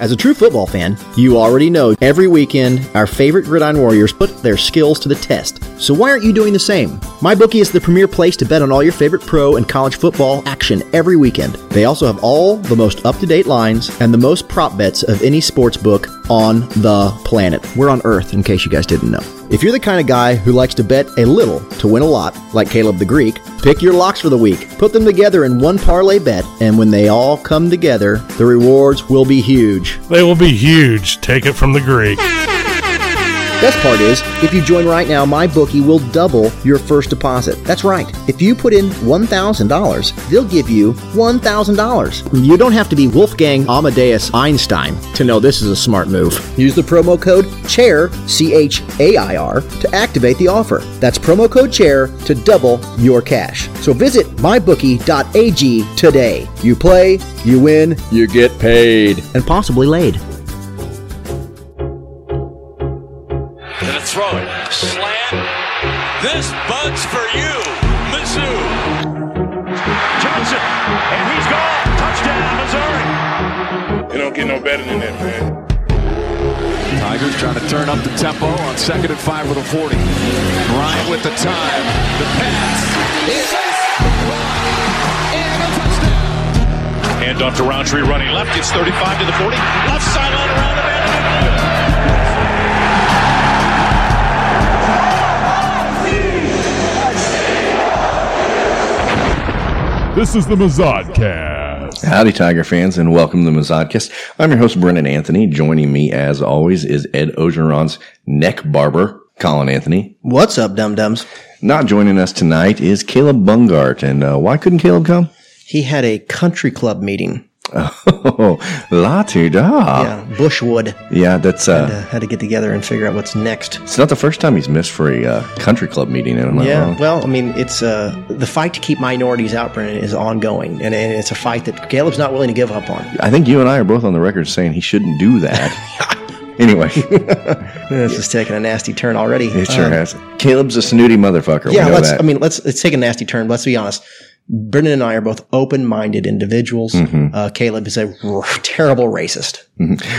As a true football fan, you already know every weekend our favorite Gridiron Warriors put their skills to the test. So why aren't you doing the same? MyBookie is the premier place to bet on all your favorite pro and college football action every weekend. They also have all the most up-to-date lines and the most prop bets of any sports book on the planet. We're on Earth, in case you guys didn't know. If you're the kind of guy who likes to bet a little to win a lot, like Caleb the Greek, pick your locks for the week. Put them together in one parlay bet, and when they all come together, the rewards will be huge. They will be huge. Take it from the Greek. Best part is, if you join right now, my bookie will double your first deposit. That's right. If you put in $1,000, they'll give you $1,000. You don't have to be Wolfgang Amadeus Einstein to know this is a smart move. Use the promo code CHAIR, C H A I R, to activate the offer. That's promo code CHAIR to double your cash. So visit mybookie.ag today. You play, you win, you get paid, and possibly laid. Throw it. Slant. This bud's for you. Mizzou. Johnson, and he's gone. Touchdown, Missouri. It don't get no better than that, man. Tigers trying to turn up the tempo on second and five with a 40. Bryant with the time. The pass. Is and a touchdown. Hand off to Rountree running left. It's 35 to the 40. Left sideline around the This is the Mazodcast. Howdy, Tiger fans, and welcome to the Mazodcast. I'm your host, Brennan Anthony. Joining me, as always, is Ed Orgeron's neck barber, Colin Anthony. What's up, dum dums? Not joining us tonight is Caleb Bungart. And uh, why couldn't Caleb come? He had a country club meeting. Oh, la ti da. Yeah, Bushwood. Yeah, that's Had to, uh, had to get together and figure out what's next. it's not the first time he's missed for a uh, country club meeting. Am I Yeah, wrong? well, I mean, it's uh, the fight to keep minorities out, Brennan, is ongoing, and, and it's a fight that Caleb's not willing to give up on. I think you and I are both on the record saying he shouldn't do that. anyway, This is taking a nasty turn already. it sure Um, has. Caleb's a snooty motherfucker. Yeah, let's. that. I mean, let's let's take a nasty turn. Let's be honest. Brennan and I are both open-minded individuals. Mm-hmm. Uh, Caleb is a r- terrible racist.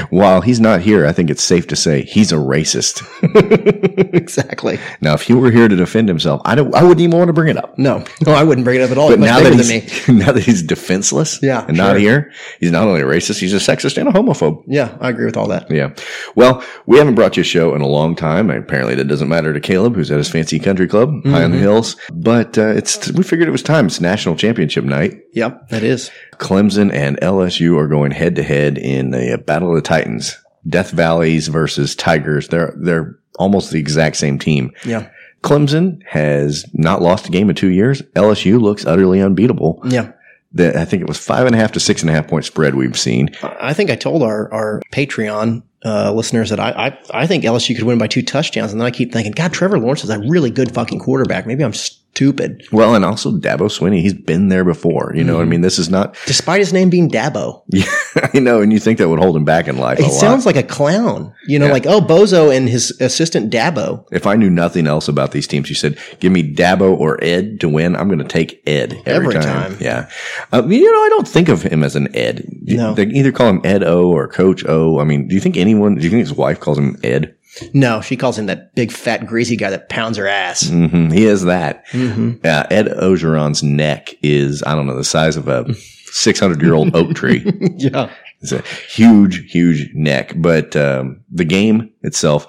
While he's not here, I think it's safe to say he's a racist. exactly. Now, if he were here to defend himself, I don't. I wouldn't even want to bring it up. No, no, I wouldn't bring it up at all. But now that he's me. now that he's defenseless, Yeah, and not here, he's not only a racist, he's a sexist and a homophobe. Yeah, I agree with all that. Yeah. Well, we haven't brought you a show in a long time. Apparently, that doesn't matter to Caleb, who's at his fancy country club high on the Mm-hmm. hills. But uh, it's we figured it was time. It's national championship night. Yep, that is. Clemson and LSU are going head to head in the uh, Battle of the Titans. Death Valleys versus Tigers. They're they're almost the exact same team. Yeah, Clemson has not lost a game in two years. LSU looks utterly unbeatable. yeah. The, I think it was five and a half to six and a half point spread we've seen. I think I told our our Patreon uh, listeners that I, I I think LSU could win by two touchdowns, and then I keep thinking, God, Trevor Lawrence is a really good fucking quarterback. Maybe I'm stupid, Well, and also Dabo Swinney, he's been there before. You know, what I mean, this is not. despite his name being Dabo. Yeah, I know, and you think that would hold him back in life a It lot. sounds like a clown, you know, Yeah. like oh Bozo and his assistant Dabo. if I knew nothing else about these teams, you said, "Give me Dabo or Ed to win." I'm going to take Ed every, Every time. time. Yeah, um, you know, I don't think of him as an Ed. No. they either call him Ed O or Coach O. I mean, do you think anyone? Do you think his wife calls him Ed? No, she calls him that big fat greasy guy that pounds her ass. hmm He is that. Mm-hmm. Uh, Ed Orgeron's neck is, I don't know, the size of a 600 year old oak tree. Yeah, It's a huge, huge neck. But um, the game itself,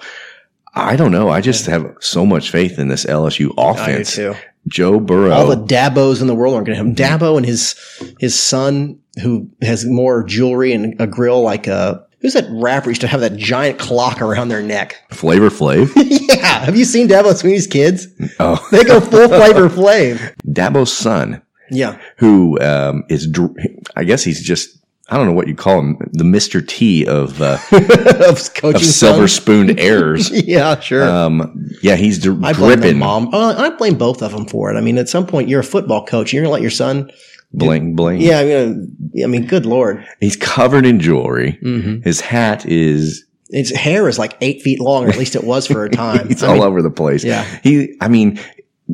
I don't know. I just have so much faith in this LSU I do offense. too. Joe Burrow. All the Dabos in the world aren't going to have Mm-hmm. Dabo and his his son who has more jewelry and a grill like uh who's that rapper used to have that giant clock around their neck? Flavor Flav. yeah, have you seen Dabo Swinney's kids? oh, They go full flavor flav. Dabo's son, Yeah, who um, is, I guess he's just I don't know what you call him, the Mister T of uh, of coaching of silver spoon heirs. yeah, sure. Um, yeah, he's d- I blame the dripping. mom. Oh, I blame both of them for it. I mean, at some point, you're a football coach. You're gonna let your son. Bling bling. Yeah, I mean, I mean, good lord, he's covered in jewelry. Mhm. His hat is his hair is like eight feet long, or at least it was for a time. it's all mean, over the place. Yeah. he. I mean,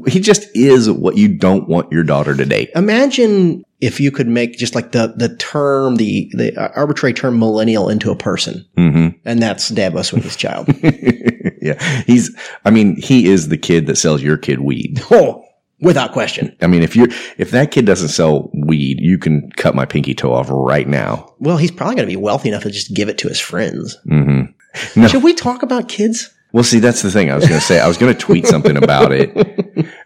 he just is what you don't want your daughter to date. Imagine if you could make just like the the term, the the arbitrary term millennial into a person, hmm and that's Davos with his child. yeah, he's. I mean, he is the kid that sells your kid weed. oh, without question. I mean, if you're if that kid doesn't sell weed, you can cut my pinky toe off right now. Well, he's probably going to be wealthy enough to just give it to his friends. hmm No. Should we talk about kids? Well, see, that's the thing. I was going to say. I was going to tweet something about it.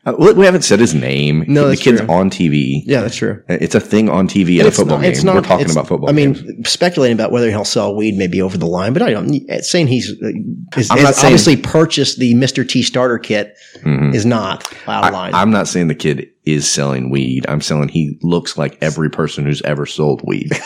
Uh, we we haven't said his name. No, the kid's true. on TV. Yeah, that's true. It's a thing on TV at a football not- game. not- We're talking about football. I mean, games. speculating about whether he'll sell weed may be over the line, but I don't. Saying he's uh, is, I'm not saying- obviously purchased the Mister T starter kit Mhm. is not out of line. I, I'm not saying the kid is selling weed. I'm saying he looks like every person who's ever sold weed.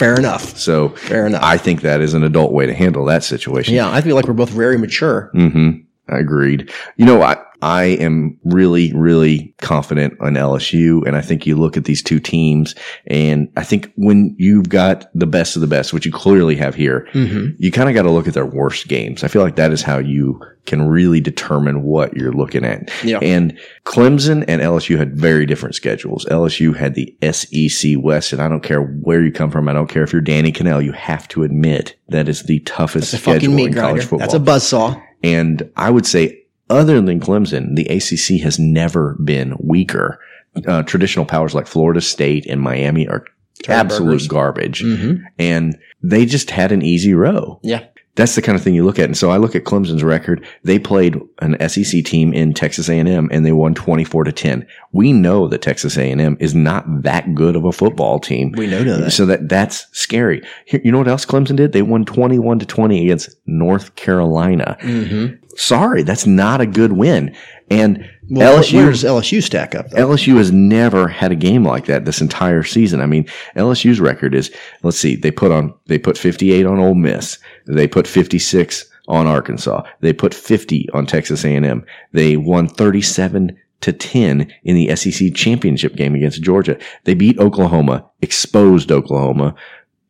Fair enough. So Fair enough. I think that is an adult way to handle that situation. yeah, I feel like we're both very mature. hmm I agreed. You know, I, I am really, really confident on LSU. And I think you look at these two teams and I think when you've got the best of the best, which you clearly have here, Mm-hmm. you kind of got to look at their worst games. I feel like that is how you can really determine what you're looking at. Yeah. And Clemson and LSU had very different schedules. LSU had the SEC West, and I don't care where you come from. I don't care if you're Danny Kanell. You have to admit that is the toughest It's a fucking schedule in college football. That's a buzzsaw. And I would say, other than Clemson, the ACC has never been weaker. Uh, traditional powers like Florida State and Miami are absolute Turnburgers. garbage. Mm-hmm. And they just had an easy row. Yeah. That's the kind of thing you look at. And so I look at Clemson's record. They played an SEC team in Texas A&M and they won 24 to 10. We know that Texas A&M is not that good of a football team. We know that. So that that's scary. Here, you know what else Clemson did? They won 21 to 20 against North Carolina. Mm-hmm. Sorry, that's not a good win. And Well, LSU where does LSU stack up? Though? LSU has never had a game like that this entire season. I mean, LSU's record is let's see, they put on they put 58 on Ole Miss. They put 56 on Arkansas. They put 50 on Texas A&M. They won 37 to 10 in the SEC championship game against Georgia. They beat Oklahoma, exposed Oklahoma.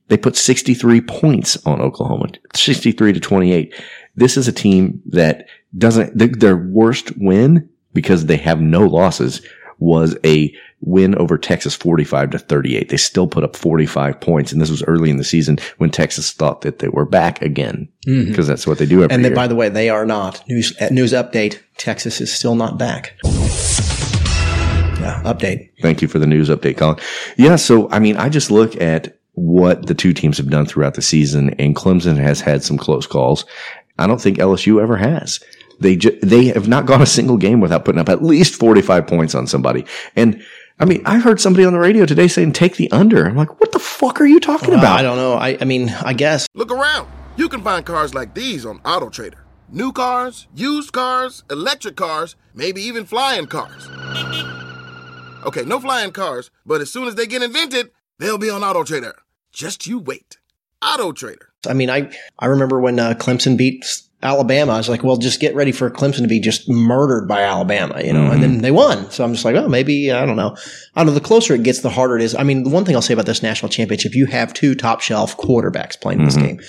They put 63 points on Oklahoma, 63 to 28. This is a team that doesn't, th- their worst win because they have no losses was a win over Texas 45 to 38. They still put up 45 points. And this was early in the season when Texas thought that they were back again because that's what they do every Mm-hmm. And then, year. by the way, they are not. News news update: Texas is still not back. Yeah, update. Thank you for the news update, Colin. Yeah, so I mean, I just look at what the two teams have done throughout the season, and Clemson has had some close calls. I don't think LSU ever has. They ju- they have not gone a single game without putting up at least forty five points on somebody. And I mean, I heard somebody on the radio today saying take the under. I'm like, what the fuck are you talking Well, about? I don't know. I, I mean, I guess Look around. You can find cars like these on AutoTrader. New cars, used cars, electric cars, maybe even flying cars. Okay, no flying cars, but as soon as they get invented, they'll be on AutoTrader. Just you wait. AutoTrader. I mean, I I remember when uh, Clemson beat Alabama. I was like, well, just get ready for Clemson to be just murdered by Alabama, you know. And Mm-hmm. then they won, so I'm just like, oh, maybe I don't know. I don't know. The closer it gets, the harder it is. I mean, the one thing I'll say about this national championship, you have two top shelf quarterbacks playing in this game.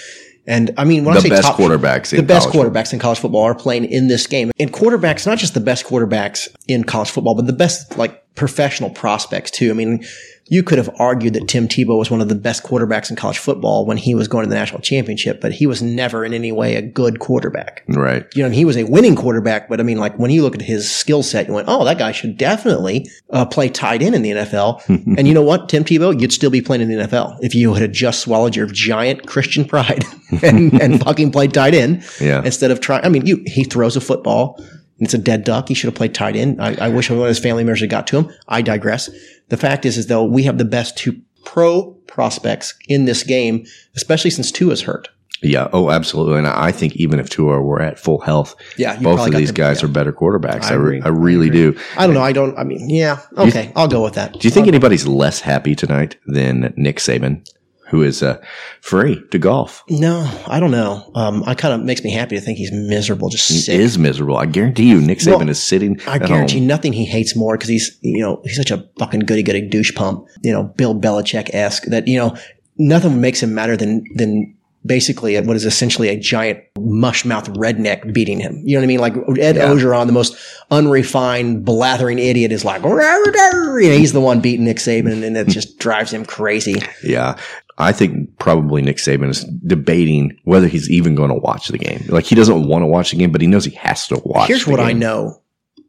And I mean, when I Mm-hmm. The say best top, quarterbacks the in best college quarterbacks in college football are playing in this game. And quarterbacks, not just the best quarterbacks in college football, but the best like professional prospects too. I mean, you could have argued that Tim Tebow was one of the best quarterbacks in college football when he was going to the national championship, but he was never in any way a good quarterback. right. You know, he was a winning quarterback, but I mean, like when you look at his skill set, you went, "Oh, that guy should definitely uh, play tight end in the NFL." and you know what, Tim Tebow, you'd still be playing in the NFL if you had just swallowed your giant Christian pride and, and fucking played tight end Yeah. instead of trying. I mean, you he throws a football. And It's a dead duck. He should have played tight end. I, I wish one of his family members had got to him. I digress. The fact is, is though we have the best two pro prospects in this game, especially since Tua's hurt. Yeah. Oh, absolutely. And I think even if Tua were at full health, Yeah, both of these the- guys yeah. are better quarterbacks. I I, re- agree. I really do. I don't know. I don't. I mean, yeah. Okay, I'll go with that. Do you think anybody's less happy tonight than Nick Saban? Who is uh, free to golf. No, I don't know. Um, I kind of makes me happy to think he's miserable, just He sick. is miserable. I guarantee you, Nick Saban Well, is sitting. I guarantee home. nothing he hates more because he's, you know, he's such a fucking goody goody douche pump, you know, Bill Belichick esque that, you know, nothing makes him madder than, than basically what is essentially a giant mush mouth redneck beating him. You know what I mean? Like Ed Yeah. Orgeron, the most unrefined, blathering idiot is like, you know, he's the one beating Nick Saban and it just drives him crazy. Yeah. I think probably Nick Saban is debating whether he's even going to watch the game. Like he doesn't want to watch the game, but he knows he has to watch. Here's what I know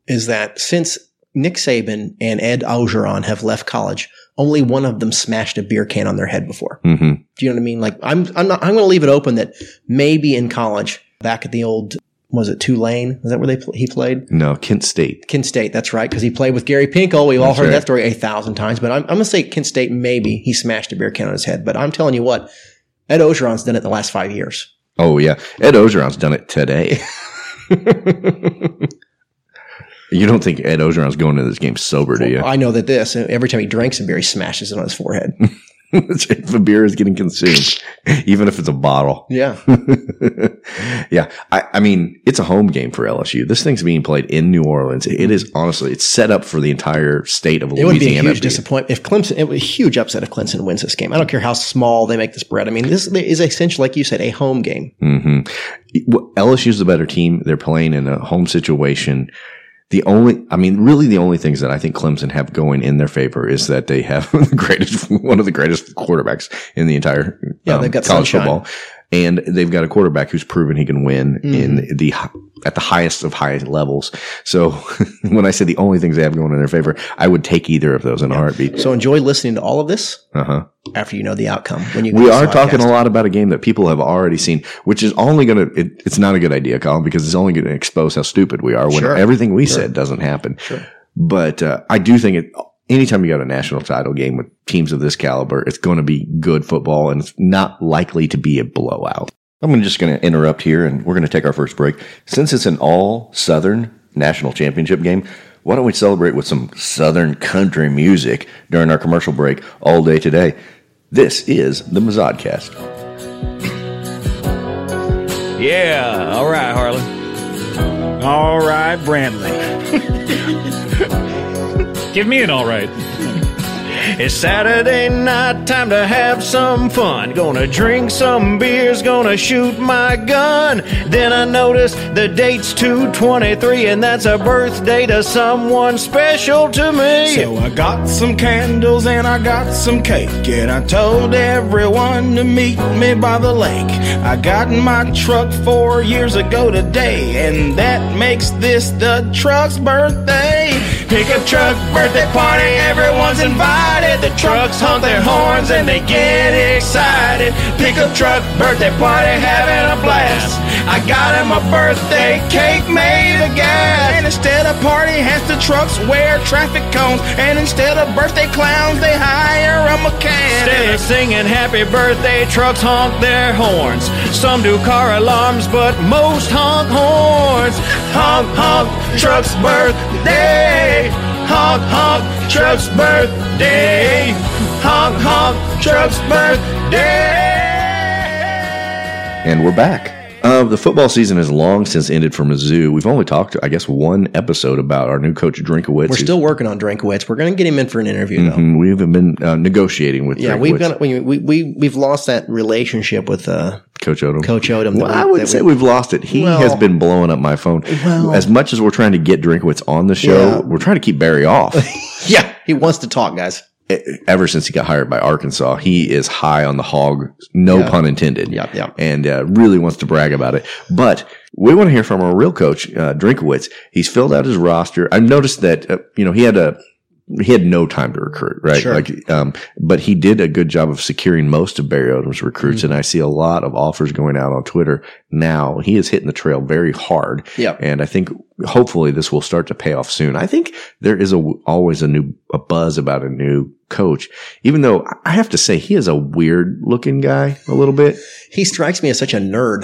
is that since Nick Saban and Ed Orgeron have left college, only one of them smashed a beer can on their head before. Mm-hmm. Do you know what I mean? Like I'm, I'm not, I'm going to leave it open that maybe in college, back at the old, was it Tulane? Is that where they pl- he played? No, Kent State. Kent State. That's right, because he played with Gary Pinkel. We've all That's heard right. that story a thousand times. But I'm, I'm going to say Kent State. Maybe he smashed a beer can on his head. But I'm telling you what, Ed Orgeron's done it the last five years. Oh yeah, Ed Orgeron's done it today. you don't think Ed Orgeron's going to this game sober, do you? I know that this every time he drinks a beer, he smashes it on his forehead. if a beer is getting consumed, even if it's a bottle. Yeah. yeah. I, I mean, it's a home game for LSU. This thing's being played in New Orleans. It is honestly, it's set up for the entire state of It would be a Louisiana. huge disappointment if Clemson. It would be a huge upset if Clemson wins this game. I don't care how small they make this bread. I mean, this is essentially, like you said, a home game. hmm LSU's the better team. They're playing in a home situation. The only, I mean, really the only things that I think Clemson have going in their favor is that they have the greatest, one of the greatest quarterbacks in the entire Yeah, um, they've got college sunshine. football. And they've got a quarterback who's proven he can win Mm-hmm. in the, at the highest of high levels. So when I say the only things they have going in their favor, I would take either of those in a heartbeat. So enjoy listening to all of this Uh huh. after you know the outcome. When you We are talking a lot about a game that people have already seen, which is only going to, it's not a good idea, Colin, because it's only going to expose how stupid we are when Sure. everything we Sure. said doesn't happen. Sure. But uh, I do think it, anytime you got a national title game with teams of this caliber, it's going to be good football and it's not likely to be a blowout. I'm just going to interrupt here and we're going to take our first break. Since it's an all Southern national championship game, why don't we celebrate with some Southern country music during our commercial break all day today? This is the Mazodcast. Yeah, all right, Harlan. All right, Brantley. Give me an all right. It's Saturday night, time to have some fun. Gonna drink some beers, gonna shoot my gun. Then I notice the date's 223, and that's a birthday to someone special to me. So I got some candles and I got some cake, and I told everyone to meet me by the lake. I got in my truck four years ago today, and that makes this the truck's birthday. Pickup truck birthday party, everyone's invited. The trucks honk their horns and they get excited. Pickup truck birthday party, having a blast. I got him a birthday cake made of gas. And instead of party hats, the trucks wear traffic cones. And instead of birthday clowns, they hire a mechanic. Instead of singing happy birthday, trucks honk their horns. Some do car alarms, but most honk horns. Honk, honk, truck's birthday. Honk, honk, truck's birthday. Honk, honk, truck's birthday. And we're back. Uh, the football season has long since ended for Mizzou. We've only talked, I guess, one episode about our new coach Drinkowitz. We're still working on Drinkowitz. We're going to get him in for an interview, though. Mhm, we've been uh, negotiating with Yeah, Drinkowitz. we've got we, we we we've lost that relationship with uh, Coach Odom. Coach Odom. Well, that I wouldn't say we- we've lost it. He Well- has been blowing up my phone. Well- as much as we're trying to get Drinkowitz on the show, Yeah. we're trying to keep Barry off. yeah, he wants to talk, guys. Ever since he got hired by Arkansas, he is high on the hog, no Yeah. pun intended. Yep, yep. And uh, really wants to brag about it. But we want to hear from our real coach, uh, Drinkowitz. He's filled out his roster. I've noticed that uh, you know he had a he had no time to recruit, right? Sure. Like, um, but he did a good job of securing most of Barry Odom's recruits, Mm-hmm. and I see a lot of offers going out on Twitter now. He is hitting the trail very hard, Yep. and I think hopefully this will start to pay off soon. I think there is a always a new a buzz about a new coach, even though I have to say he is a weird looking guy a little bit. He strikes me as such a nerd.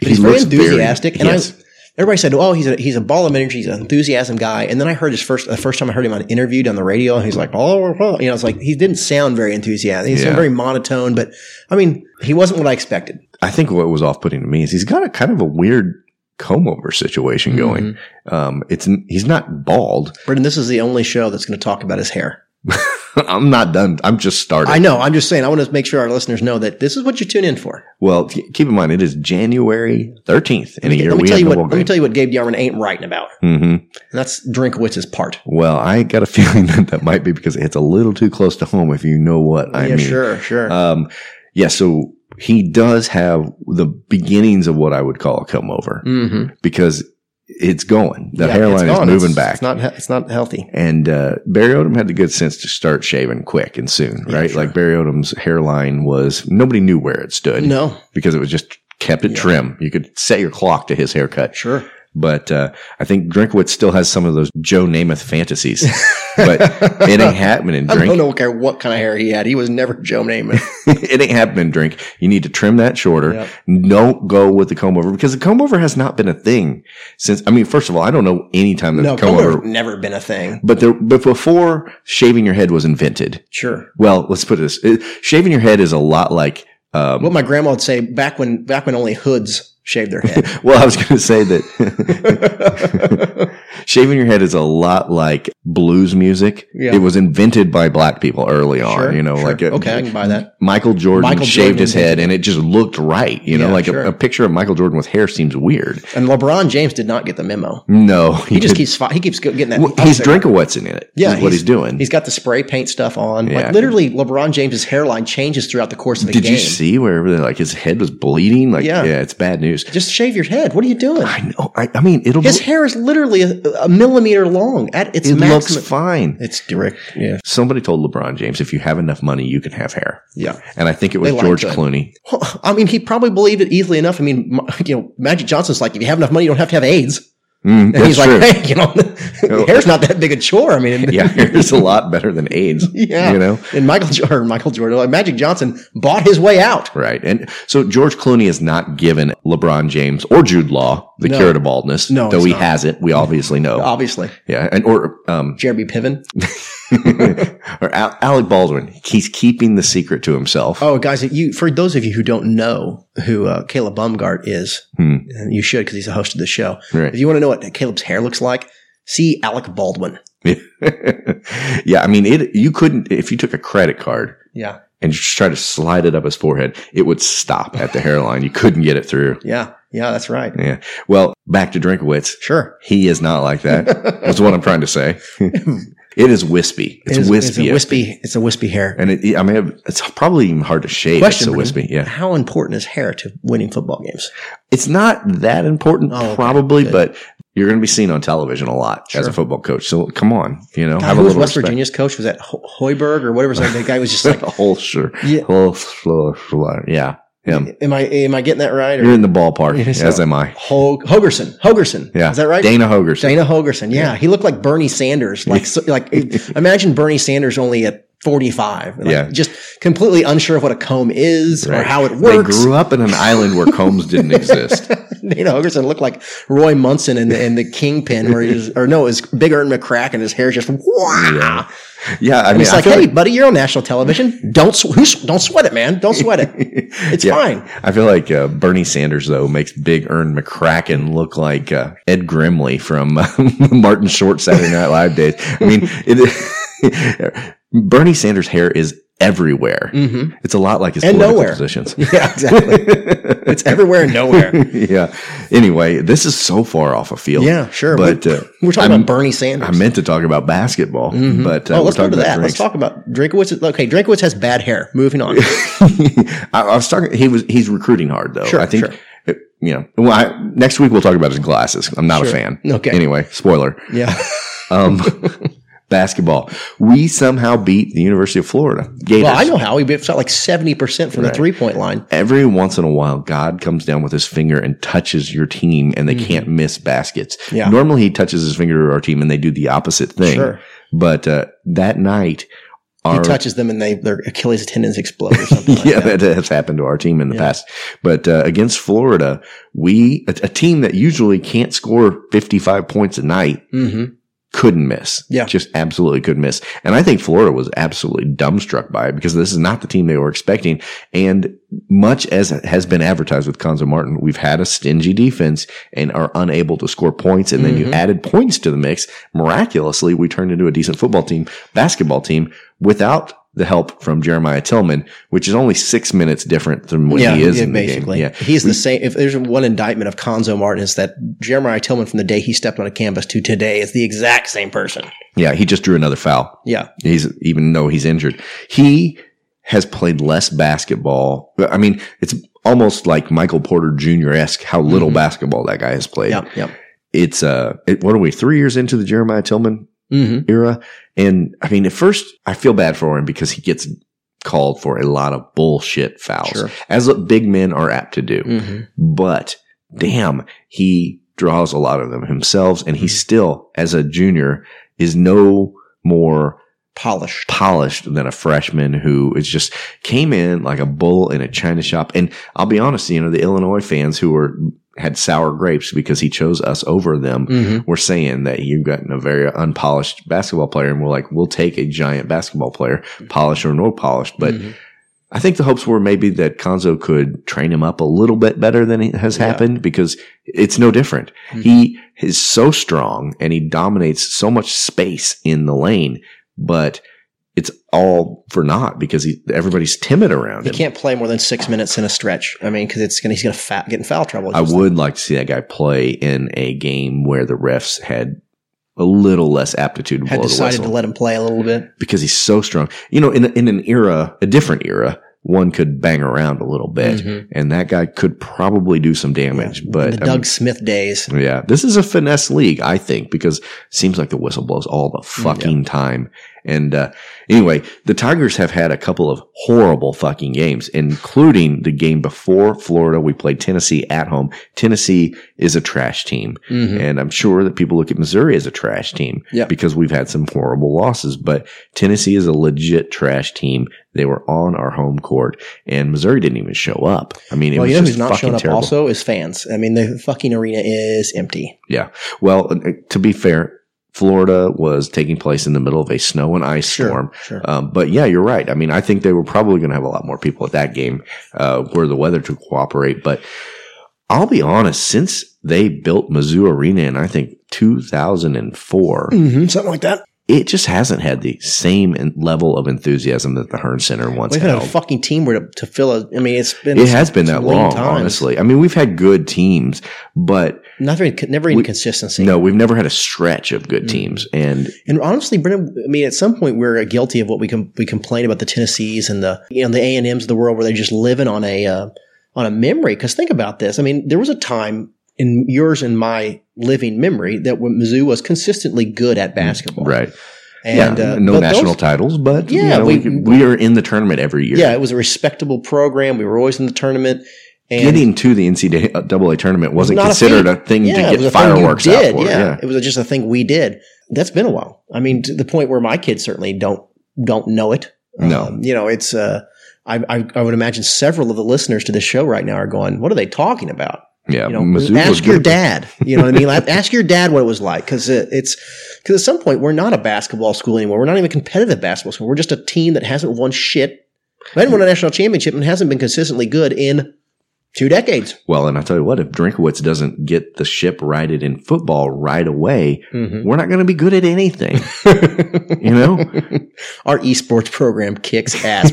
But He he's very looks very- enthusiastic, and yes. I everybody said, "Oh, he's a he's a ball of energy, he's an enthusiasm guy." And then I heard his first the first time I heard him on interviewed on the radio, and he's like, "Oh, oh," you know, it's like he didn't sound very enthusiastic. He Yeah. sounded very monotone, but I mean, he wasn't what I expected. I think what was off putting to me is he's got a kind of a weird comb over situation going. Um, it's he's not bald. Brennan, this is the only show that's going to talk about his hair. I'm not done. I'm just starting. I know. I'm just saying. I want to make sure our listeners know that this is what you tune in for. Well, keep in mind it is January 13th in a year let me we tell you what. Let me tell you what Gabe DeArmond ain't writing about, Mm-hmm. and that's Drinkowitz's part. Well, I got a feeling that that might be because it's a little too close to home. If you know what I yeah, mean. Yeah, sure, sure. Um, yeah. So he does have the beginnings of what I would call a come over mm-hmm. because it's going. The Yeah, hairline is moving It's- back. It's not. It's not healthy. And uh, Barry Odom had the good sense to start shaving quick and soon, Yeah, right? sure. Like Barry Odom's hairline was nobody knew where it stood. No. because it was just kept it trim. You could set your clock to his haircut. Sure. But uh, I think Drinkwitz still has some of those Joe Namath fantasies, but it ain't happening. I Drink. don't know care what kind of hair he had. He was never Joe Namath. it ain't happening. Drink. You need to trim that shorter. Yep. Don't go with the comb over because the comb over has not been a thing since. I mean, first of all, I don't know any time that no, the comb comb over. never been a thing. But there, but before shaving your head was invented. Sure. Well, let's put this: shaving your head is a lot like. Um, What my grandma would say back when back when only hoods shaved their head. well, I was going to say that shaving your head is a lot like blues music. Yeah. It was invented by black people early on. Sure, you know, sure. like a, Okay, I can buy that. Michael Jordan Michael shaved Jordan his head, and it just looked right. You know, Yeah, like sure. a, a picture of Michael Jordan with hair seems weird. and LeBron James did not get the memo. No, He just did- keeps he keeps getting that. Well, he's drinking what's in it. Yeah, is what he's doing. He's got the spray paint stuff on. Yeah. Like literally, LeBron James's hairline changes throughout the course of the Did game. Did you see where like his head was bleeding? Like, Yeah. yeah, it's bad news. Just shave your head. What are you doing? I know. I, I mean, it'll. His hair is literally a, a millimeter long at its it maximum. looks fine. It's direct. Yeah. Somebody told LeBron James, if you have enough money, you can have hair. Yeah. And I think it was George that. Clooney. Well, I mean, he probably believed it easily enough. I mean, you know, Magic Johnson's like, if you have enough money, you don't have to have AIDS. Mm, And he's like, true. hey, you know, hair's not that big a chore. I mean, yeah, hair's a lot better than AIDS. yeah. You know? and Michael Jordan, Michael Jordan, like Magic Johnson bought his way out. Right. And so George Clooney has not given LeBron James or Jude Law the No. cure to baldness. No, Though he not. has it. We obviously know. Obviously, Yeah. And, or, um, Jeremy Piven. or Al- Alec Baldwin. He's keeping the secret to himself. Oh, guys, you for those of you who don't know who uh, Caleb Bumgart is, Hmm. and you should because he's a host of the show. Right. If you want to know what Caleb's hair looks like, see Alec Baldwin. yeah. I mean, it, you couldn't, if you took a credit card Yeah, and just try to slide it up his forehead, it would stop at the hairline. You couldn't get it through. yeah, yeah. That's right. Yeah. Well, back to Drinkowitz. Sure. He is not like that. That's what I'm trying to say. it is wispy. It's It is- wispy. It's a wispy. It's a wispy hair. And it, I mean, it's probably even hard to shave. Question, it's so wispy. Yeah. How important is hair to winning football games? It's not that important, Oh, probably, Good. but you're going to be seen on television a lot as a football coach. So come on, you know, God, have a was little West respect. Virginia's coach? Was that Ho- Hoiberg or whatever? Was that? The guy was just like, a Holster. Yeah. Holster. Yeah. Him. am I am I getting that right? Or You're in the ballpark, Yeah, so- as am I. Ho- Holgorsen. Holgorsen. Yeah. Is that right? Dana Holgorsen. Dana Holgorsen. Yeah. He looked like Bernie Sanders. Like, so, like imagine Bernie Sanders only at 45. Like, Yeah. Just completely unsure of what a comb is or how it works. They grew up in an island where combs didn't exist. Dana Holgorsen looked like Roy Munson in the, in the Kingpin where he's, or no, it was Big Ern McCracken. His hair's just, wow. Yeah. Yeah. I And mean, it's like, hey, buddy, you're on national television. Don't sw- don't sweat it, man. Don't sweat it. It's Yeah. fine. I feel like uh, Bernie Sanders though makes Big Ern McCracken look like uh, Ed Grimley from uh, Martin Short Saturday Night Live days. I mean, it, Bernie Sanders' hair is everywhere. Mhm. It's a lot like his And political nowhere. positions. Yeah, exactly. it's everywhere and nowhere. yeah. Anyway, this is so far off a field. Yeah, sure. But We're- uh, we're talking I'm- about Bernie Sanders. I meant to talk about basketball, Mhm. but uh, oh, let's go to about that. Let's talk about Drinkowitz. Okay, Drinkowitz has bad hair. Moving on. I, I was talking. He was. He's recruiting hard though. Sure, I think. sure. You know. Well, I, next week we'll talk about his glasses. I'm not a fan. Okay. Anyway, spoiler. yeah. Um, basketball. We somehow beat the University of Florida Gators. Well, I know how he shot like seventy percent from Right. the three point line. Every once in a while, God comes down with his finger and touches your team, and they can't miss baskets. Yeah. Normally, he touches his finger to our team, and they do the opposite thing. Sure. But uh, that night, he touches them and they their Achilles tendons explode or something. like yeah, that. that has happened to our team in the past. But uh, against Florida, we a, a team that usually can't score 55 points a night Mm-hmm. Couldn't miss. Yeah. Just absolutely couldn't miss. And I think Florida was absolutely dumbstruck by it because this is not the team they were expecting. And much as has been advertised with Cuonzo Martin, we've had a stingy defense and are unable to score points. And then you Mhm. added points to the mix. Miraculously, we turned into a decent football team, basketball team without the help from Jeremiah Tilmon, which is only six minutes different than when yeah, he is yeah, in the basically. game. Yeah. He's the same. If there's one indictment of Cuonzo Martin, is that Jeremiah Tilmon from the day he stepped on a canvas to today is the exact same person. Yeah. He just drew another foul. Yeah. He's even though he's injured, he has played less basketball. I mean, it's almost like Michael Porter Jr. esque how little Mhm. basketball that guy has played. Yeah. Yeah. It's uh, it, what are we three years into the Jeremiah Tilmon Mm-hmm. era? And I mean, at first I feel bad for him because he gets called for a lot of bullshit fouls, Sure. as big men are apt to do. Mm-hmm. But damn, he draws a lot of them himself, and he Mm-hmm. still, as a junior, is no more Polished. polished than a freshman who is just came in like a bull in a china shop. And I'll be honest, you know, the Illinois fans who were had sour grapes because he chose us over them Mhm. were saying that you've gotten a very unpolished basketball player. And we're like, we'll take a giant basketball player, polished or no polished. But Mhm. I think the hopes were maybe that Cuonzo could train him up a little bit better than it has Yeah. happened because it's no different. Mhm. He is so strong and he dominates so much space in the lane, but it's all for naught because he, everybody's timid around He him. He can't play more than six minutes in a stretch. I mean, because it's gonna he's gonna fa- get in foul trouble. I would like to see that guy play in a game where the refs had a little less aptitude had blow decided to let him play a little bit. because he's so strong. You know, in in an era, a different era, one could bang around a little bit, Mhm. and that guy could probably do some damage. But the I Doug mean, Smith days. yeah, this is a finesse league, I think, because it seems like the whistle blows all the fucking time. And uh, anyway, the Tigers have had a couple of horrible fucking games, including the game before Florida. We played Tennessee at home. Tennessee is a trash team, Mhm. and I'm sure that people look at Missouri as a trash team Yeah. because we've had some horrible losses. But Tennessee is a legit trash team. They were on our home court, and Missouri didn't even show up. I mean, it Well, was you know just who's not showing up terrible. also is fans. I mean, the fucking arena is empty. Yeah. Well, uh, to be fair, Florida was taking place in the middle of a snow and ice Sure, storm. sure. Um, but yeah, you're right. I mean, I think they were probably going to have a lot more people at that game uh, were the weather to cooperate. But I'll be honest, since they built Mizzou Arena in, I think, 2004, Mm-hmm, something like that. It just hasn't had the same level of enthusiasm that the Hearnes Center once had. We've had held. a fucking team where to, to fill a. I mean, it's been. it has been that long, times. honestly. I mean, we've had good teams, but never never any We- consistency. no, we've never had a stretch of Mm. good teams. And And honestly, Brennan, I mean, at some point we're guilty of what we com- we complain about the Tennessees and the you know the A and M's of the world where they're just living on a uh, on a memory. Because think about this. I mean, there was a time in yours and my living memory that when Mizzou was consistently good at basketball. right. And yeah, uh, no national those- titles, but you Yeah, know, we- we, we are in the tournament every year. Yeah, it was a respectable program. We were always in the tournament. And Getting to the NCAA tournament wasn't considered feat. a, thing Yeah, to it was get a thing you fireworks did, out for. Yeah. Yeah. it was just a thing we did. That's been a while. I mean, to the point where my kids certainly don't don't know it. No. Um, you know, it's. Uh, I, I I would imagine several of the listeners to this show right now are going, "What are they talking about?" Yeah, You know, Mizzou ask your dad. You know what I mean? Ask your dad what it was like because it, it's because at some point we're not a basketball school anymore. We're not even a competitive basketball school. We're just a team that hasn't won shit. We hadn't won a national championship and hasn't been consistently good in two decades. Well, and I tell you what, if Drinkowitz doesn't get the ship righted in football right away, Mhm. we're not going to be good at anything. you know? Our esports program kicks ass,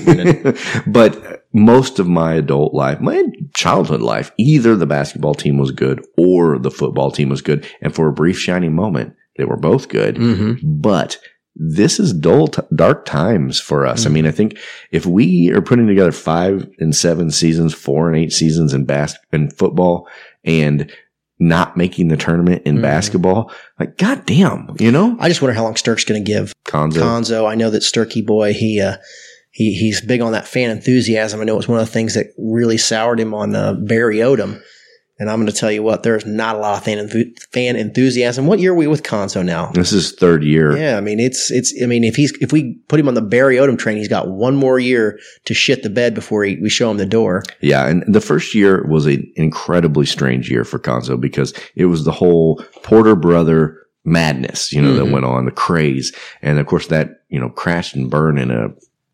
but most of my adult life, my childhood life, either the basketball team was good or the football team was good. And for a brief shining moment, they were both good. Mhm. But this is dull, t- dark times for us. I mean, I think if we are putting together five and seven seasons, four and eight seasons in bas- in football and not making the tournament in Mhm. basketball, like, goddamn, you know, I just wonder how long Sterk's going to give Cuonzo. Cuonzo. I know that Sturkey boy, he uh, he he's big on that fan enthusiasm. I know it's one of the things that really soured him on uh, Barry Odom. And I'm going to tell you what, there's not a lot of fan, fan enthusiasm. What year are we with Cuonzo now? This is third year. Yeah, I mean it's it's. I mean if he's if we put him on the Barry Odom train, he's got one more year to shit the bed before he, we show him the door. Yeah, and the first year was an incredibly strange year for Cuonzo because it was the whole Porter brother madness, you know, Mhm. that went on, the craze, and of course that you know crashed and burned in a,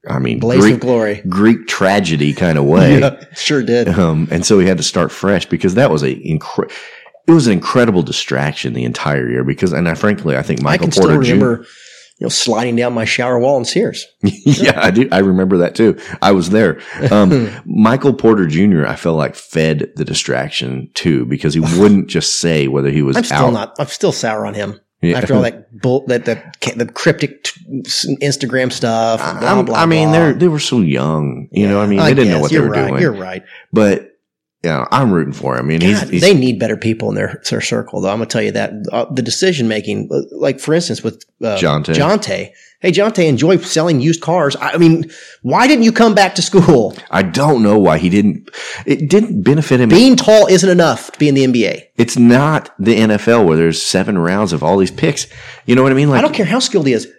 I mean, Blaze Greek, of glory. Greek tragedy kind of way. Yeah, sure did. Um, and so he had to start fresh because that was a incre- it was an incredible distraction the entire year because, and I frankly, I think I Michael can still Porter Jr. remember, you know, sliding down my shower wall in Sears. yeah, I do. I remember that too. I was there. Um, Michael Porter Jr. I felt like fed the distraction too because he wouldn't just say whether he was I'm still out. not. I'm still sour on him. Yeah. After all that bull, that ca- the cryptic t- Instagram stuff. Blah, blah, I mean, they're they were so young. You know, I mean, I they didn't know what they You're were right. doing. You're right. But you know, I'm rooting for him. I mean, God, he's they need better people in their, their circle, though. I'm gonna tell you that uh, the decision making, uh, like for instance with uh, Jontay. Jontay. Hey, Jontay, enjoy selling used cars. I mean, why didn't you come back to school? I don't know why he didn't. It didn't benefit him. Being tall isn't enough to be in the NBA. It's not the NFL where there's seven rounds of all these picks. You know what I mean? Like I don't care how skilled he is.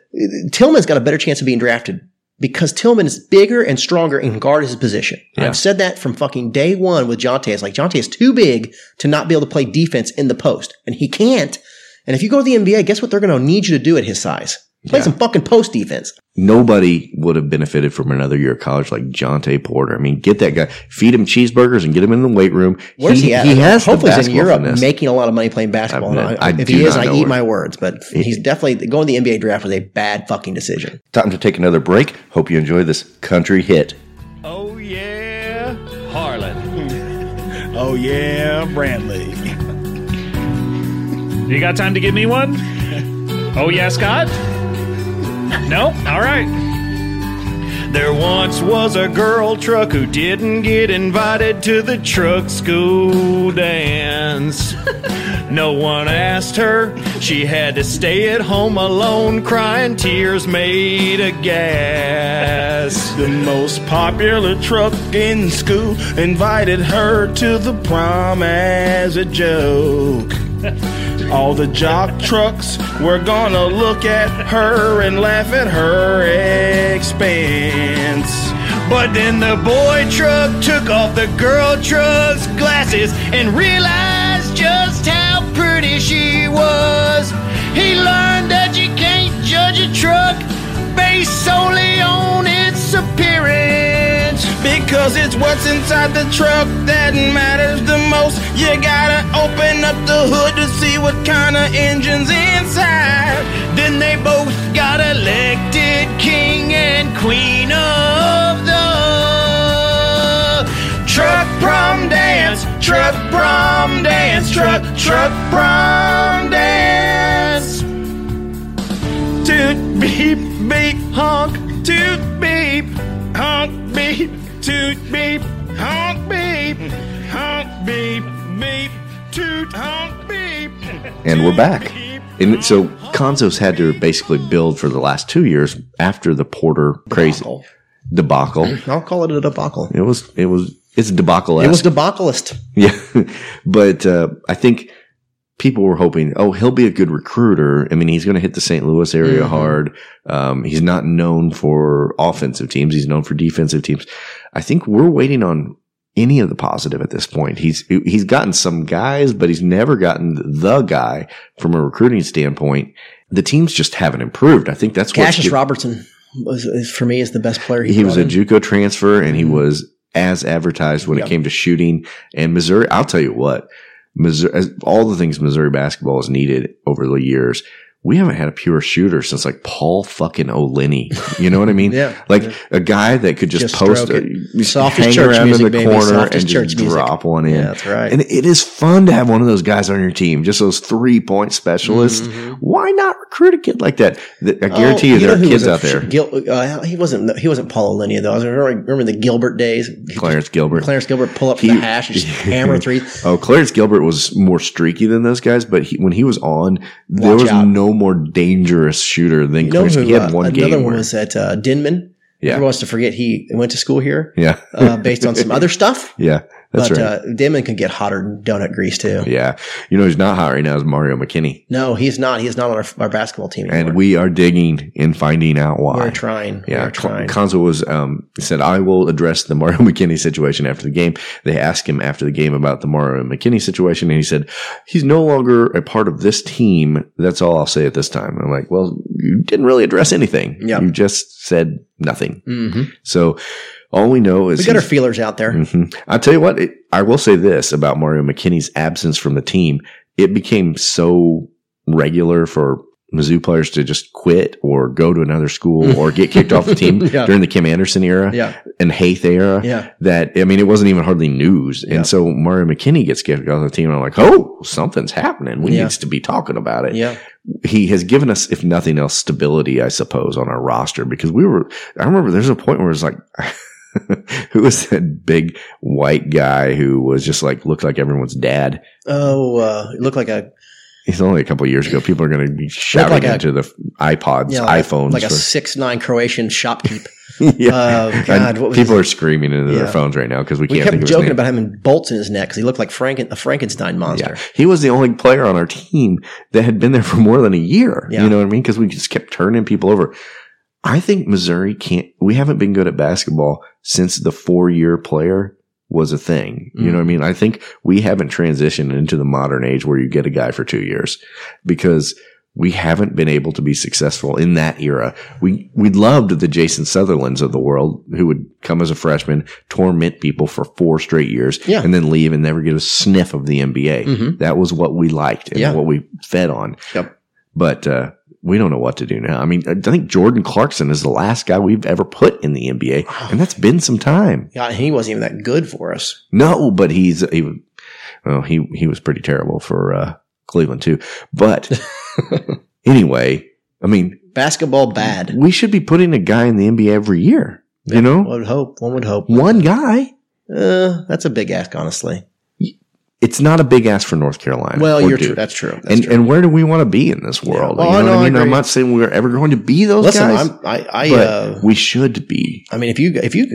Tilmon's got a better chance of being drafted because Tilmon is bigger and stronger and can guard his position. Yeah. I've said that from fucking day one with Jontay. It's like Jontay is too big to not be able to play defense in the post, and he can't. And if you go to the NBA, guess what they're going to need you to do at his size? Play Yeah. some fucking post defense. Nobody would have benefited from another year of college like Jontay Porter. I mean, get that guy, feed him cheeseburgers and get him in the weight room. Where's he, at? He has the Hopefully, he's in Europe finesse. making a lot of money playing basketball. I- I if he is, I eat where. my words. But he's definitely going to the NBA draft was a bad fucking decision. Time to take another break. Hope you enjoy this country hit. Oh yeah, Harlan. Oh yeah, Brantley. You got time to give me one? Oh yeah, Scott? No? All right. There once was a girl truck who didn't get invited to the truck school dance. No one asked her. She had to stay at home alone, crying tears made of gas. The most popular truck in school invited her to the prom as a joke. All the jock trucks were gonna look at her and laugh at her expense. But then the boy truck took off the girl truck's glasses and realized just how pretty she was. He learned that you can't judge a truck based solely on its appearance. Because it's what's inside the truck that matters the most. You gotta open up the hood to see what kind of engine's inside. Then they both got elected king and queen of the truck prom dance, truck prom dance, truck, truck prom dance. Toot beep beep honk, toot beep honk beep, toot beep honk beep, honk beep beep, toot honk beep. and we're back. And so Cuonzo's had to basically build for the last two years after the Porter crazy debacle. I'll call it a debacle. It was it was it's a debacle. It was debacleist. Yeah, but uh, I think people were hoping, oh, he'll be a good recruiter. I mean, he's going to hit the St. Louis area Mhm. hard. Um, he's not known for offensive teams; he's known for defensive teams. I think we're waiting on any of the positive at this point. He's he's gotten some guys, but he's never gotten the guy from a recruiting standpoint. The teams just haven't improved. I think that's what Cassius Robertson was, is, for me is the best player. He, he was a in. JUCO transfer, and he mm-hmm. was as advertised when Yep. it came to shooting. And Missouri, I'll tell you what, Missouri, as, all the things Missouri basketball has needed over the years. We haven't had a pure shooter since like Paul fucking O'Liney. You know what I mean? Yeah. Like a guy that could just, Just post, a, hang church around music, in the baby. corner and just music. drop one in. Yeah, that's right. And it is fun to have one of those guys on your team, just those three point specialists. Why not recruit a kid like that? I guarantee you, Mm-hmm. Oh, there know are kids out there. Gil, uh, he wasn't. He wasn't Paul O'Liney though. I was remember, remember the Gilbert days. Clarence Gilbert. Clarence Gilbert pull up from He- the hash and just hammer threes. Oh, Clarence Gilbert was more streaky than those guys, but he, when he was on, there was out. no more dangerous shooter than You know Clarence. who? he had uh, one another game one where, was at uh, Denman. Yeah. Everyone wants to forget he went to school here. yeah, uh, based on some other stuff. yeah, That's but right. uh, Damon can get hotter than donut grease too. Yeah. You know who's not hot right now is Mario McKinney. No, he's not. He's not on our, our basketball team anymore. And we are digging and finding out why. We're trying. Yeah, We're trying. Cuonzo was um, said, "I will address the Mario McKinney situation after the game." They asked him after the game about the Mario McKinney situation, and he said, "He's no longer a part of this team." That's all I'll say at this time. I'm like, "Well, you didn't really address anything. Yeah. You just said nothing." hmm So all we know is We got our feelers out there. Mhm. I'll tell you what, it, I will say this about Mario McKinney's absence from the team. It became so regular for Mizzou players to just quit or go to another school or get kicked off the team Yeah. during the Kim Anderson era Yeah. and Haith era. Yeah. That, I mean, it wasn't even hardly news. And so Mario McKinney gets kicked off the team. And I'm like, oh, something's happening. We Yeah. need to be talking about it Yeah. he has given us, if nothing else, stability, I suppose, on our roster because we were, I remember there's a point where it's like, who was that big white guy who was just like, looked like everyone's dad? Oh, uh, it looked like a He's only a couple years ago. People are going to be shouting like a- into the iPods, yeah, like, iPhones. like a six nine Croatian shopkeep. yeah. And God, what was people are screaming into their phones right now because we We can't kept of his joking about having bolts in his neck because he looked like Franken, a Frankenstein monster. Yeah. He was the only player on our team that had been there for more than a year. Yeah. You know what I mean? Because we just kept turning people over. I think Missouri can't, we haven't been good at basketball since the four year player was a thing. You know what I mean? I think we haven't transitioned into the modern age where you get a guy for two years because we haven't been able to be successful in that era. We, we loved the Jason Sutherlands of the world who would come as a freshman, torment people for four straight years Yeah. and then leave and never get a sniff of the NBA. Mhm. That was what we liked and Yeah. what we fed on. Yep. But, uh, we don't know what to do now. I mean, I think Jordan Clarkson is the last guy we've ever put in the NBA, and that's been some time. Yeah, he wasn't even that good for us. No, but he's he, well, he he was pretty terrible for uh, Cleveland too. But anyway, I mean, Basketball bad. we should be putting a guy in the NBA every year. You know, One would hope. One would hope. one guy. Uh, that's a big ask, honestly. It's not a big ask for North Carolina. Well, you're Duke. true. That's true. That's and true. and where do we want to be in this world? Well, you know no, I I mean? I'm not saying we're ever going to be those Listen, guys. I'm, I, I, but uh, we should be. I mean, if you if you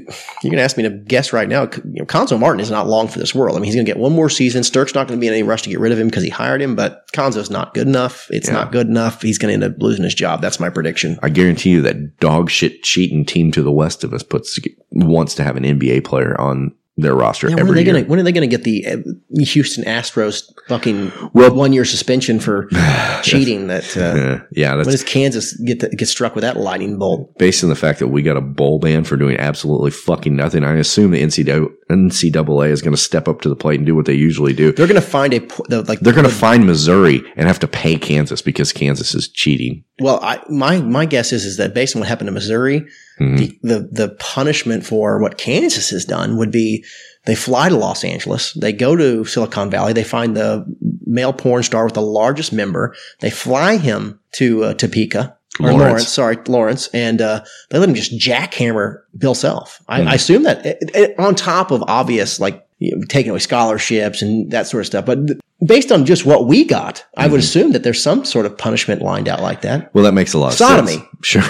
you're gonna ask me to guess right now, you know, Cuonzo Martin is not long for this world. I mean, he's gonna get one more season. Sterk's not gonna be in any rush to get rid of him because he hired him, but Cuonzo's not good enough. It's Yeah. not good enough. He's gonna end up losing his job. That's my prediction. I guarantee you that dog shit cheating team to the west of us puts wants to have an NBA player on their roster Yeah, when are every they year. gonna when are they gonna get the uh, Houston Astros fucking Well- one year suspension for cheating? That uh, Yeah, when does Kansas get the, get struck with that lightning bolt? based on the fact that we got a bowl ban for doing absolutely fucking nothing. I assume the NCAA, NCAA is going to step up to the plate and do what they usually do. They're gonna find a the, like They're going to find Missouri and have to pay Kansas because Kansas is cheating. Well, I, my my guess is is that based on what happened to Missouri, Mhm. the, the the punishment for what Kansas has done would be they fly to Los Angeles, they go to Silicon Valley, they find the male porn star with the largest member, they fly him to uh, Topeka. Or Lawrence. Lawrence. sorry, Lawrence, and uh, they let him just jackhammer Bill Self. I, Hmm. I assume that it, it- on top of obvious like you know, taking away scholarships and that sort of stuff, but th- based on just what we got, I Mm-hmm. would assume that there's some sort of punishment lined out like that. Well, that makes a lot of sense. Sodomy. sense. Sure.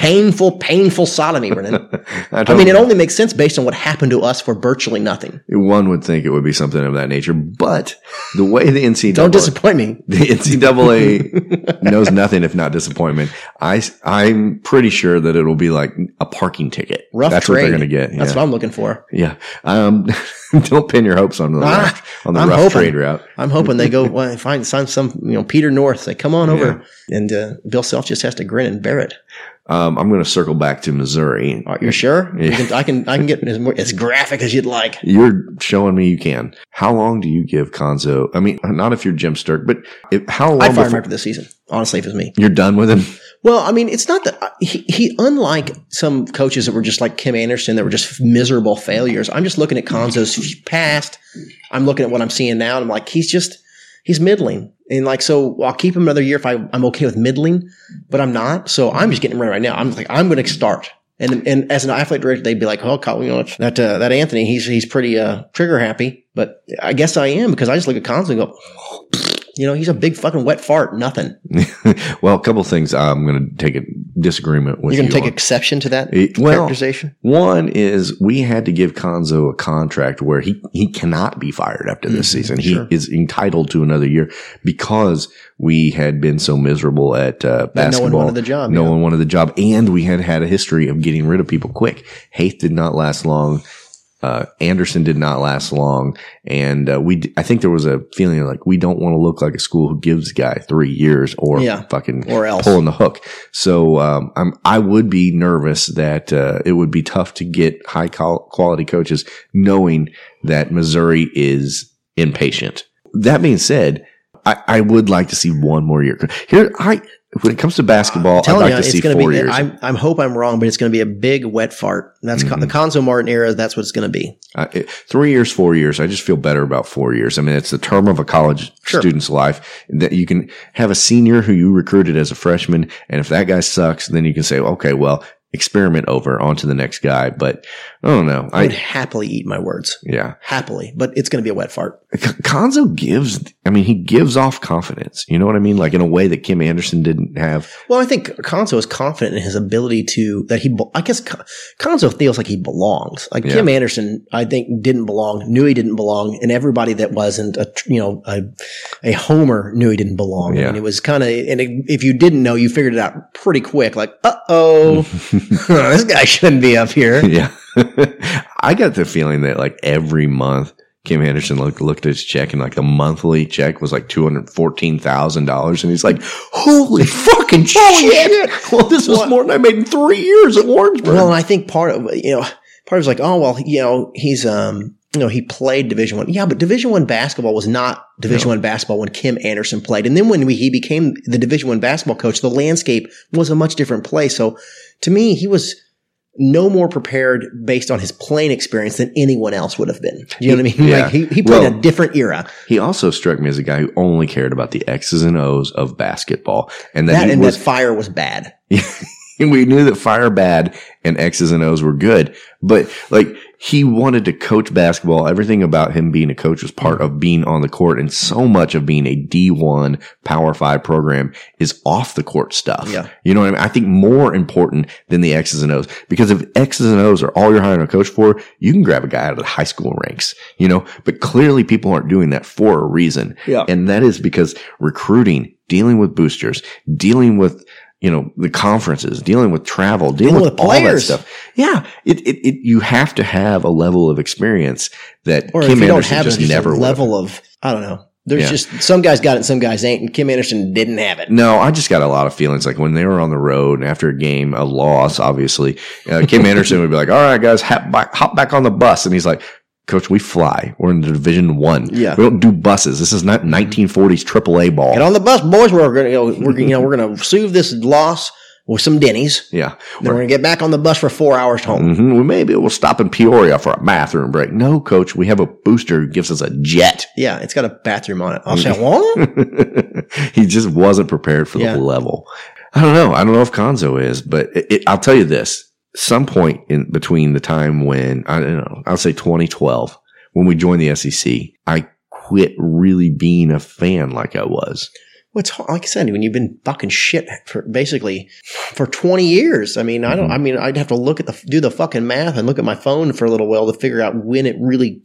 Painful, painful sodomy, Brennan. I, I mean, it only makes sense based on what happened to us for virtually nothing. one would think it would be something of that nature, but the way the NCAA Don't disappoint me. the NCAA knows nothing if not disappointment. I I'm pretty sure that it'll be like a parking ticket. Rough That's trade. what they're going to get. That's what I'm looking for. Yeah. Um, don't pin your hopes on the Ah, rough, on the I'm rough hoping. trade route. I'm hoping they go well, find some, some, you know, Peter North. Say, come on over, and uh, Bill Self just has to grin and bear it. Um, I'm going to circle back to Missouri. Are you sure? You can, I can, I can get as, more, as graphic as you'd like. You're showing me you can. How long do you give Cuonzo? I mean, not if you're Jim Sterk, but if, how long I'd fire him before after this season. Honestly, if it's me. you're done with him? Well, I mean, it's not that uh, he, he, unlike some coaches that were just like Kim Anderson, that were just miserable failures. I'm just looking at Cuonzo's past. I'm looking at what I'm seeing now, and I'm like, he's just he's middling, and like so, I'll keep him another year if I, I'm okay with middling, but I'm not. So I'm just getting ready right now. I'm like, I'm going to start. And, and as an athletic director, they'd be like, "Oh, you know that uh, that Anthony, he's he's pretty uh, trigger happy." But I guess I am because I just look at Cuonzo and go, you know, he's a big fucking wet fart, nothing. well, a couple things. I'm going to take a disagreement with You're going you to take on- exception to that It- well, characterization? One is we had to give Cuonzo a contract where he, he cannot be fired after this Mhm, season. sure. He is entitled to another year because we had been so miserable at uh, That no one wanted the job, No yeah. one wanted the job, and we had had a history of getting rid of people quick. Haith did not last long. Uh, Anderson did not last long, and uh, we. d- I think there was a feeling like we don't want to look like a school who gives a guy three years or Yeah. fucking Or else. pulling the hook. So um, I'm, I would be nervous that uh, it would be tough to get high qual- quality coaches, knowing that Missouri is impatient. That being said, I, I would like to see one more year. Here, I when it comes to basketball, I'd telling like you, to see it's going to four be. years. I'm, I'm hope I'm wrong, but it's going to be a big wet fart. That's con- the Cuonzo Martin era. That's what it's going to be. Uh, it- three years, four years. I just feel better about four years. I mean, it's the term of a college student's life that you can have a senior who you recruited as a freshman. And if that guy sucks, then you can say, okay, well, experiment over onto the next guy. But I don't know. I would I, happily eat my words, yeah. happily, but it's going to be a wet fart. Cuonzo gives, I mean, he gives off confidence. You know what I mean? Like in a way that Kim Anderson didn't have. Well, I think Cuonzo is confident in his ability to that he. I guess Cuonzo feels like he belongs. Like Yeah. Kim Anderson, I think didn't belong, knew he didn't belong, and everybody that wasn't a you know a, a homer knew he didn't belong. I Yeah. mean, it was kind of and it, if you didn't know, you figured it out pretty quick. Like, uh oh, this guy shouldn't be up here. yeah. I got the feeling that like every month, Kim Anderson looked, looked at his check and like the monthly check was like $214,000. And he's like, holy fucking shit. Well, this was more than I made in three years at Warrensburg. Well, and I think part of you know part of it's like, oh well, you know, he's um you know he played Division One, yeah, but Division One basketball was not Division One basketball when Kim Anderson played, and then when we, he became the Division One basketball coach, the landscape was a much different place. So to me, he was no more prepared based on his playing experience than anyone else would have been. You know what I mean? Yeah. Like he, he played Well- a different era. he also struck me as a guy who only cared about the X's and O's of basketball and that, That and was that fire was bad. And we knew that fire bad and X's and O's were good, but like he wanted to coach basketball. Everything about him being a coach was part of being on the court. And so much of being a D1 power five program is off the court stuff. Yeah. You know what I mean? I think more important than the X's and O's because if X's and O's are all you're hiring a coach for, you can grab a guy out of the high school ranks, you know, but clearly people aren't doing that for a reason. Yeah. And that is because recruiting, dealing with boosters, dealing with, you know, the conferences, dealing with travel, dealing, Dealing with, with all that stuff. Yeah. It, it, it, you have to have a level of experience that Or Kim if you don't Anderson have just it, never a would level of I don't know. There's Yeah. just some guys got it, some guys ain't, and Kim Anderson didn't have it. No, I just got a lot of feelings. Like when they were on the road and after a game, a loss, obviously, uh, Kim Anderson would be like, all right, guys, hop back, hop back on the bus. And he's like, coach, we fly. We're in the division one. Yeah. We don't do buses. This is not 1940s AAA ball. Get on the bus, boys. We're gonna, you know, we're, you know, we're gonna soothe this loss with some Denny's. yeah. Then we're gonna get back on the bus for four hours home. hmm We maybe we'll stop in Peoria for a bathroom break. No, coach, we have a booster who gives us a jet. Yeah, it's got a bathroom on it. I'll say, what? he just wasn't prepared for the level. I don't know. I don't know if Cuonzo is, but it, it, I'll tell you this: some point in between the time when I don't know, I'll say 2012 when we joined the SEC, I quit really being a fan like I was. Well, it's hard. like I said, when you've been fucking shit for basically for 20 years. I mean, I Mm-hmm. don't, I mean, I'd have to look at the, do the fucking math and look at my phone for a little while to figure out when it really,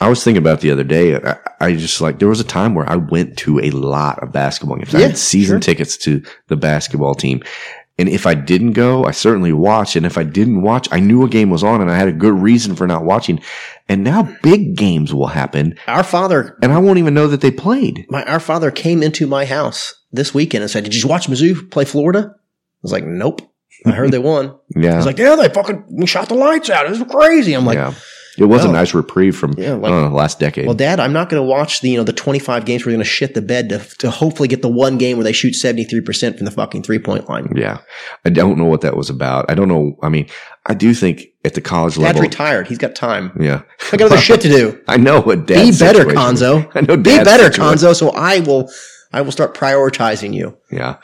I was thinking about the other day. I, I just like there was a time where I went to a lot of basketball games. I had season sure. tickets to the basketball team. And if I didn't go, I certainly watched. And if I didn't watch, I knew a game was on and I had a good reason for not watching. And now big games will happen our father, and I won't even know that they played. my, our father came into my house this weekend and said, did you watch Mizzou play Florida? I was like, nope. I heard they won. Yeah. He's like, yeah, they fucking shot the lights out. It was crazy. I'm like, yeah. It was a nice reprieve from Yeah, like- know, last decade. Well, Dad, I'm not going to watch the you know the 25 games. We're going to shit the bed to to hopefully get the one game where they shoot 73 percent from the fucking three point line. yeah. I don't know what that was about. I don't know. I mean, I do think at the college Dad's level. Dad's retired. He's got time. Yeah. I got other shit to do. I know what Be dad's better. Cuonzo. I know Be better, situation. Cuonzo. So I will I will start prioritizing you. Yeah.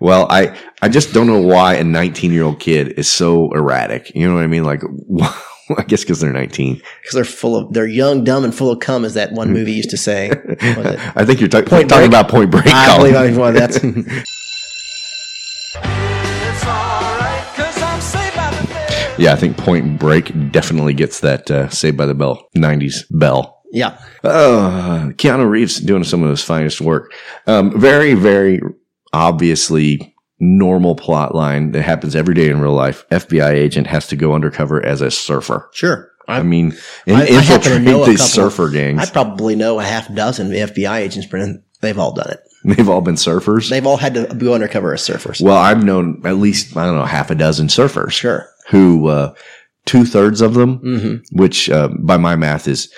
Well, I, I just don't know why a 19 year old kid is so erratic. You know what I mean? Like, I guess because they're 19. Because they're full of they're young, dumb, and full of cum, as that one movie used to say. Was it? I think you're ta- Point talking Break? about Point Break. I Colin. believe I well, that's Yeah, I think Point Break definitely gets that uh, Saved by the Bell '90s bell. Yeah. Uh, Keanu Reeves doing some of his finest work. Um, very, very obviously normal plot line that happens every day in real life. FBI agent has to go undercover as a surfer. Sure. I, mean, and I- I infiltrate know a these surfer gangs. I probably know a half dozen FBI agents, Brennan. They've all done it. They've all been surfers. They've all had to go undercover as surfers. Well, I've known at least I don't know half a dozen surfers. Sure. Who uh, two thirds of them, Mhm. which uh, by my math is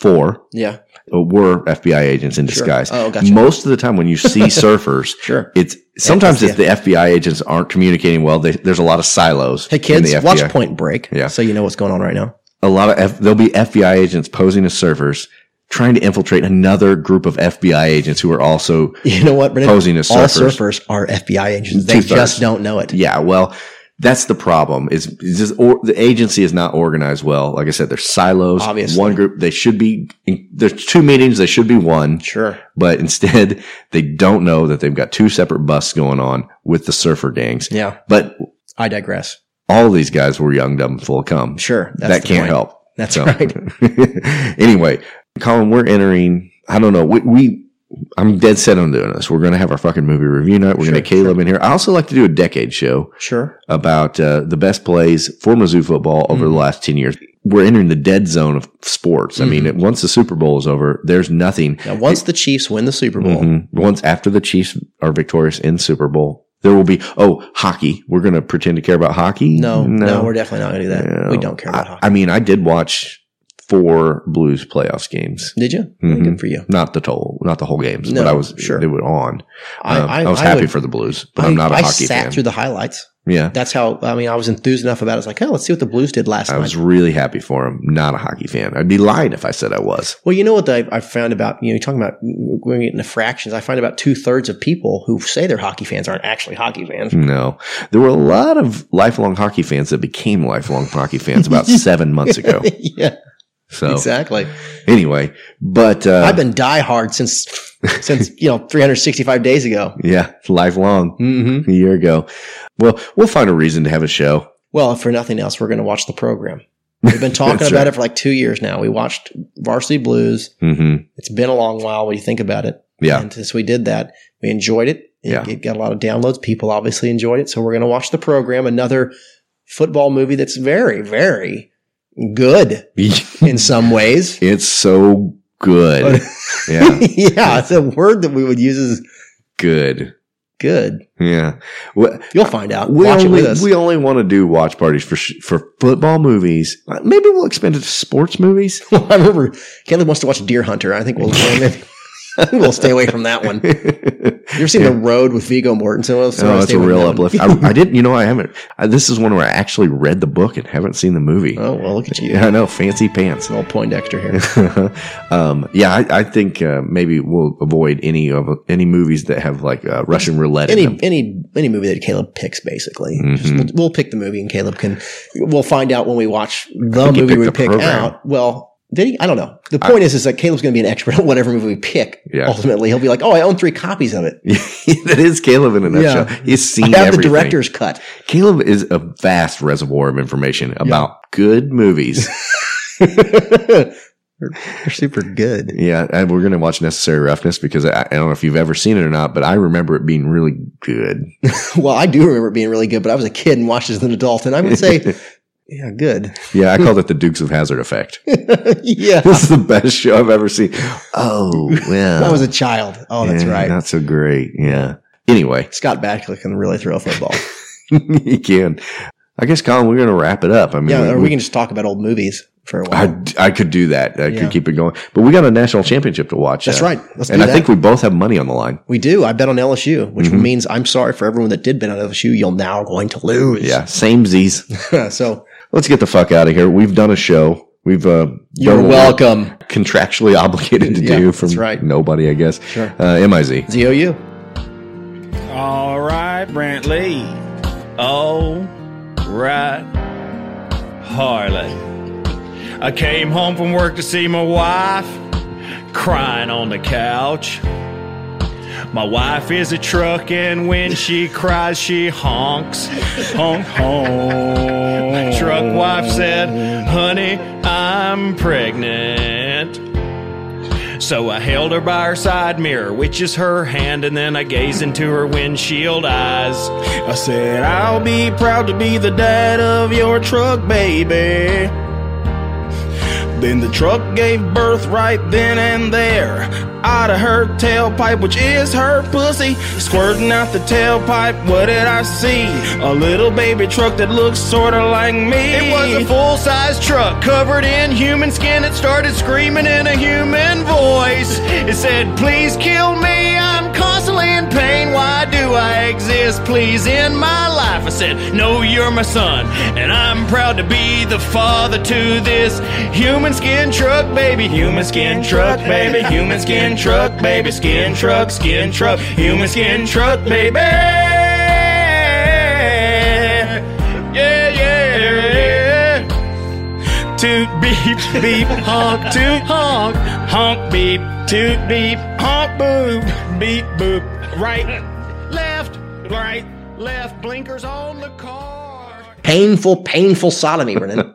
four, Yeah. were FBI agents in Sure. disguise. Oh, gotcha. Most of the time, when you see surfers, Sure. it's sometimes Yeah, if the FBI agents aren't communicating well, they, there's a lot of silos. Hey kids, watch Point Break. Yeah. So you know what's going on right now. A lot of F, there'll be FBI agents posing as surfers. Trying to infiltrate another group of FBI agents who are also You know what, Brennan? posing as all surfers. surfers are FBI agents. They Two-thirds. just don't know it. Yeah, well, that's the problem. Is is just or, the agency is not organized well. Like I said, there's silos. Obviously. one group they should be. There's two meetings. They should be one. Sure. But instead, they don't know that they've got two separate busts going on with the surfer gangs. Yeah. But I digress. all these guys were young, dumb, full of cum. Sure. That's that can't point. help. That's So- right. anyway, Colin, we're entering. I don't know. We, we I'm dead set on doing this. We're going to have our fucking movie review night. We're going to Sure, Caleb in here. I also like to do a decade show Sure. about uh, the best plays for Mizzou football over Mm-hmm. the last 10 years. We're entering the dead zone of sports. I mean, Mm-hmm. once the Super Bowl is over, there's nothing. Now, once the Chiefs win the Super Bowl, Mhm. Once after the Chiefs are victorious in Super Bowl, there will be, oh, hockey. We're going to pretend to care about hockey? no, no, no we're definitely not going to do that. We don't care about I, hockey. I mean, I did watch four Blues playoffs games. Did you? Mhm. Good for you. Not the total, not the whole games, No, but I was sure. They were on. I- Um, I- I was I happy would- for the Blues, but I, I'm not a I hockey sat fan. through the highlights. yeah, That's how. I mean, I was enthused enough about it. I was like, oh, let's see what the Blues did last I night. was really happy for him. Not a hockey fan. I'd be lying if I said I was. Well, you know what I, I found about you know you're talking about going into fractions. I find about two thirds of people who say they're hockey fans aren't actually hockey fans. No, there were a lot of lifelong hockey fans that became lifelong hockey fans about seven months ago. yeah, So exactly. anyway, but uh, I've been diehard since since you know 365 days ago. yeah, lifelong Mm-hmm. a year ago. Well, we'll find a reason to have a show. Well, if for nothing else, we're going to watch the program. We've been talking about right. it for like two years now. We watched Varsity Blues. hmm It's been a long while when you think about it. Yeah. And since we did that, we enjoyed it. It, Yeah. it got a lot of downloads. People obviously enjoyed it. So we're going to watch the program. Another football movie that's very, very good in some ways. It's so good. yeah, yeah. It's a word that we would use as good. good. Yeah. Well, You'll find out. we watch only it with us. we only want to do watch parties for sh- for football movies. Maybe we'll expand it to sports movies. I remember Caleb wants to watch Deer Hunter. I think we'll, we'll stay away from that one. You ever seen The Road with Viggo Mortensen? We'll stay- Oh, that's a real uplift. I, I didn't, you know, I haven't. I, this is one where I actually read the book and haven't seen the movie. Oh, well, look at you. Yeah, I know, fancy pants. Little Poindexter here. um, yeah, I, I think uh, maybe we'll avoid any of any movies that have like uh, Russian roulette in any them. any any movie that Caleb picks, basically. Just Mhm. we'll, we'll pick the movie, and Caleb can. We'll find out when we watch the movie we pick program. out. Well, did he? I don't know. The point is, is that Caleb's going to be an expert on whatever movie we pick. Yeah. Ultimately, he'll be like, "Oh, I own three copies of it. that is Caleb in a nutshell. Yeah. He's seen I have everything. the director's cut." Caleb is a vast reservoir of information about good movies. They're super good. yeah, and we're going to watch Necessary Roughness because I, I don't know if you've ever seen it or not, but I remember it being really good. well, I do remember it being really good, but I was a kid and watched it as an adult, and I would say, "Yeah, good." Yeah, I called it the Dukes of Hazzard effect. yeah, this is the best show I've ever seen. Oh, well. I was a child. Oh, that's Yeah, right. Not so great. Yeah. Anyway, Scott Bakula can really throw a football. you can. I guess, Colin, we're going to wrap it up. I mean, yeah, or we, we can just talk about old movies for a while. I, I could do that. I Yeah. could keep it going. But we got a national championship to watch. That's uh, right. Let's and I that. think we both have money on the line. We do. I bet on LSU, which Mhm. means I'm sorry for everyone that did bet on LSU. You're now going to lose. Yeah, same Z's. so Let's get the fuck out of here. We've done a show. We've uh, You're done what we're welcome. Contractually obligated to Yeah, do that's from right. nobody, I guess. Sure. Uh, MIZ. ZOU. All right, Brantley. All right, Harley. I came home from work to see my wife crying on the couch. My wife is a truck, and when she cries, she honks. Honk, honk. My truck wife said, Honey, I'm pregnant. So I held her by her side mirror, which is her hand, and then I gazed into her windshield eyes. I said, I'll be proud to be the dad of your truck, baby. Then the truck gave birth right then and there. Out of her tailpipe, which is her pussy. Squirting out the tailpipe, what did I see? A little baby truck that looks sorta like me. It was a full size truck covered in human skin. It started screaming in a human voice. It said, Please kill me, in pain. Why do I exist? Please end my life. I said, No, you're my son, and I'm proud to be the father to this human skin truck, baby. Human skin truck, baby. Human skin truck, baby. Skin truck, skin truck. Human skin truck, baby. Yeah, yeah, yeah. Toot beep beep honk toot honk honk beep toot beep honk boop beep boop right left right left blinkers on the car. Painful, painful sodomy, Brennan.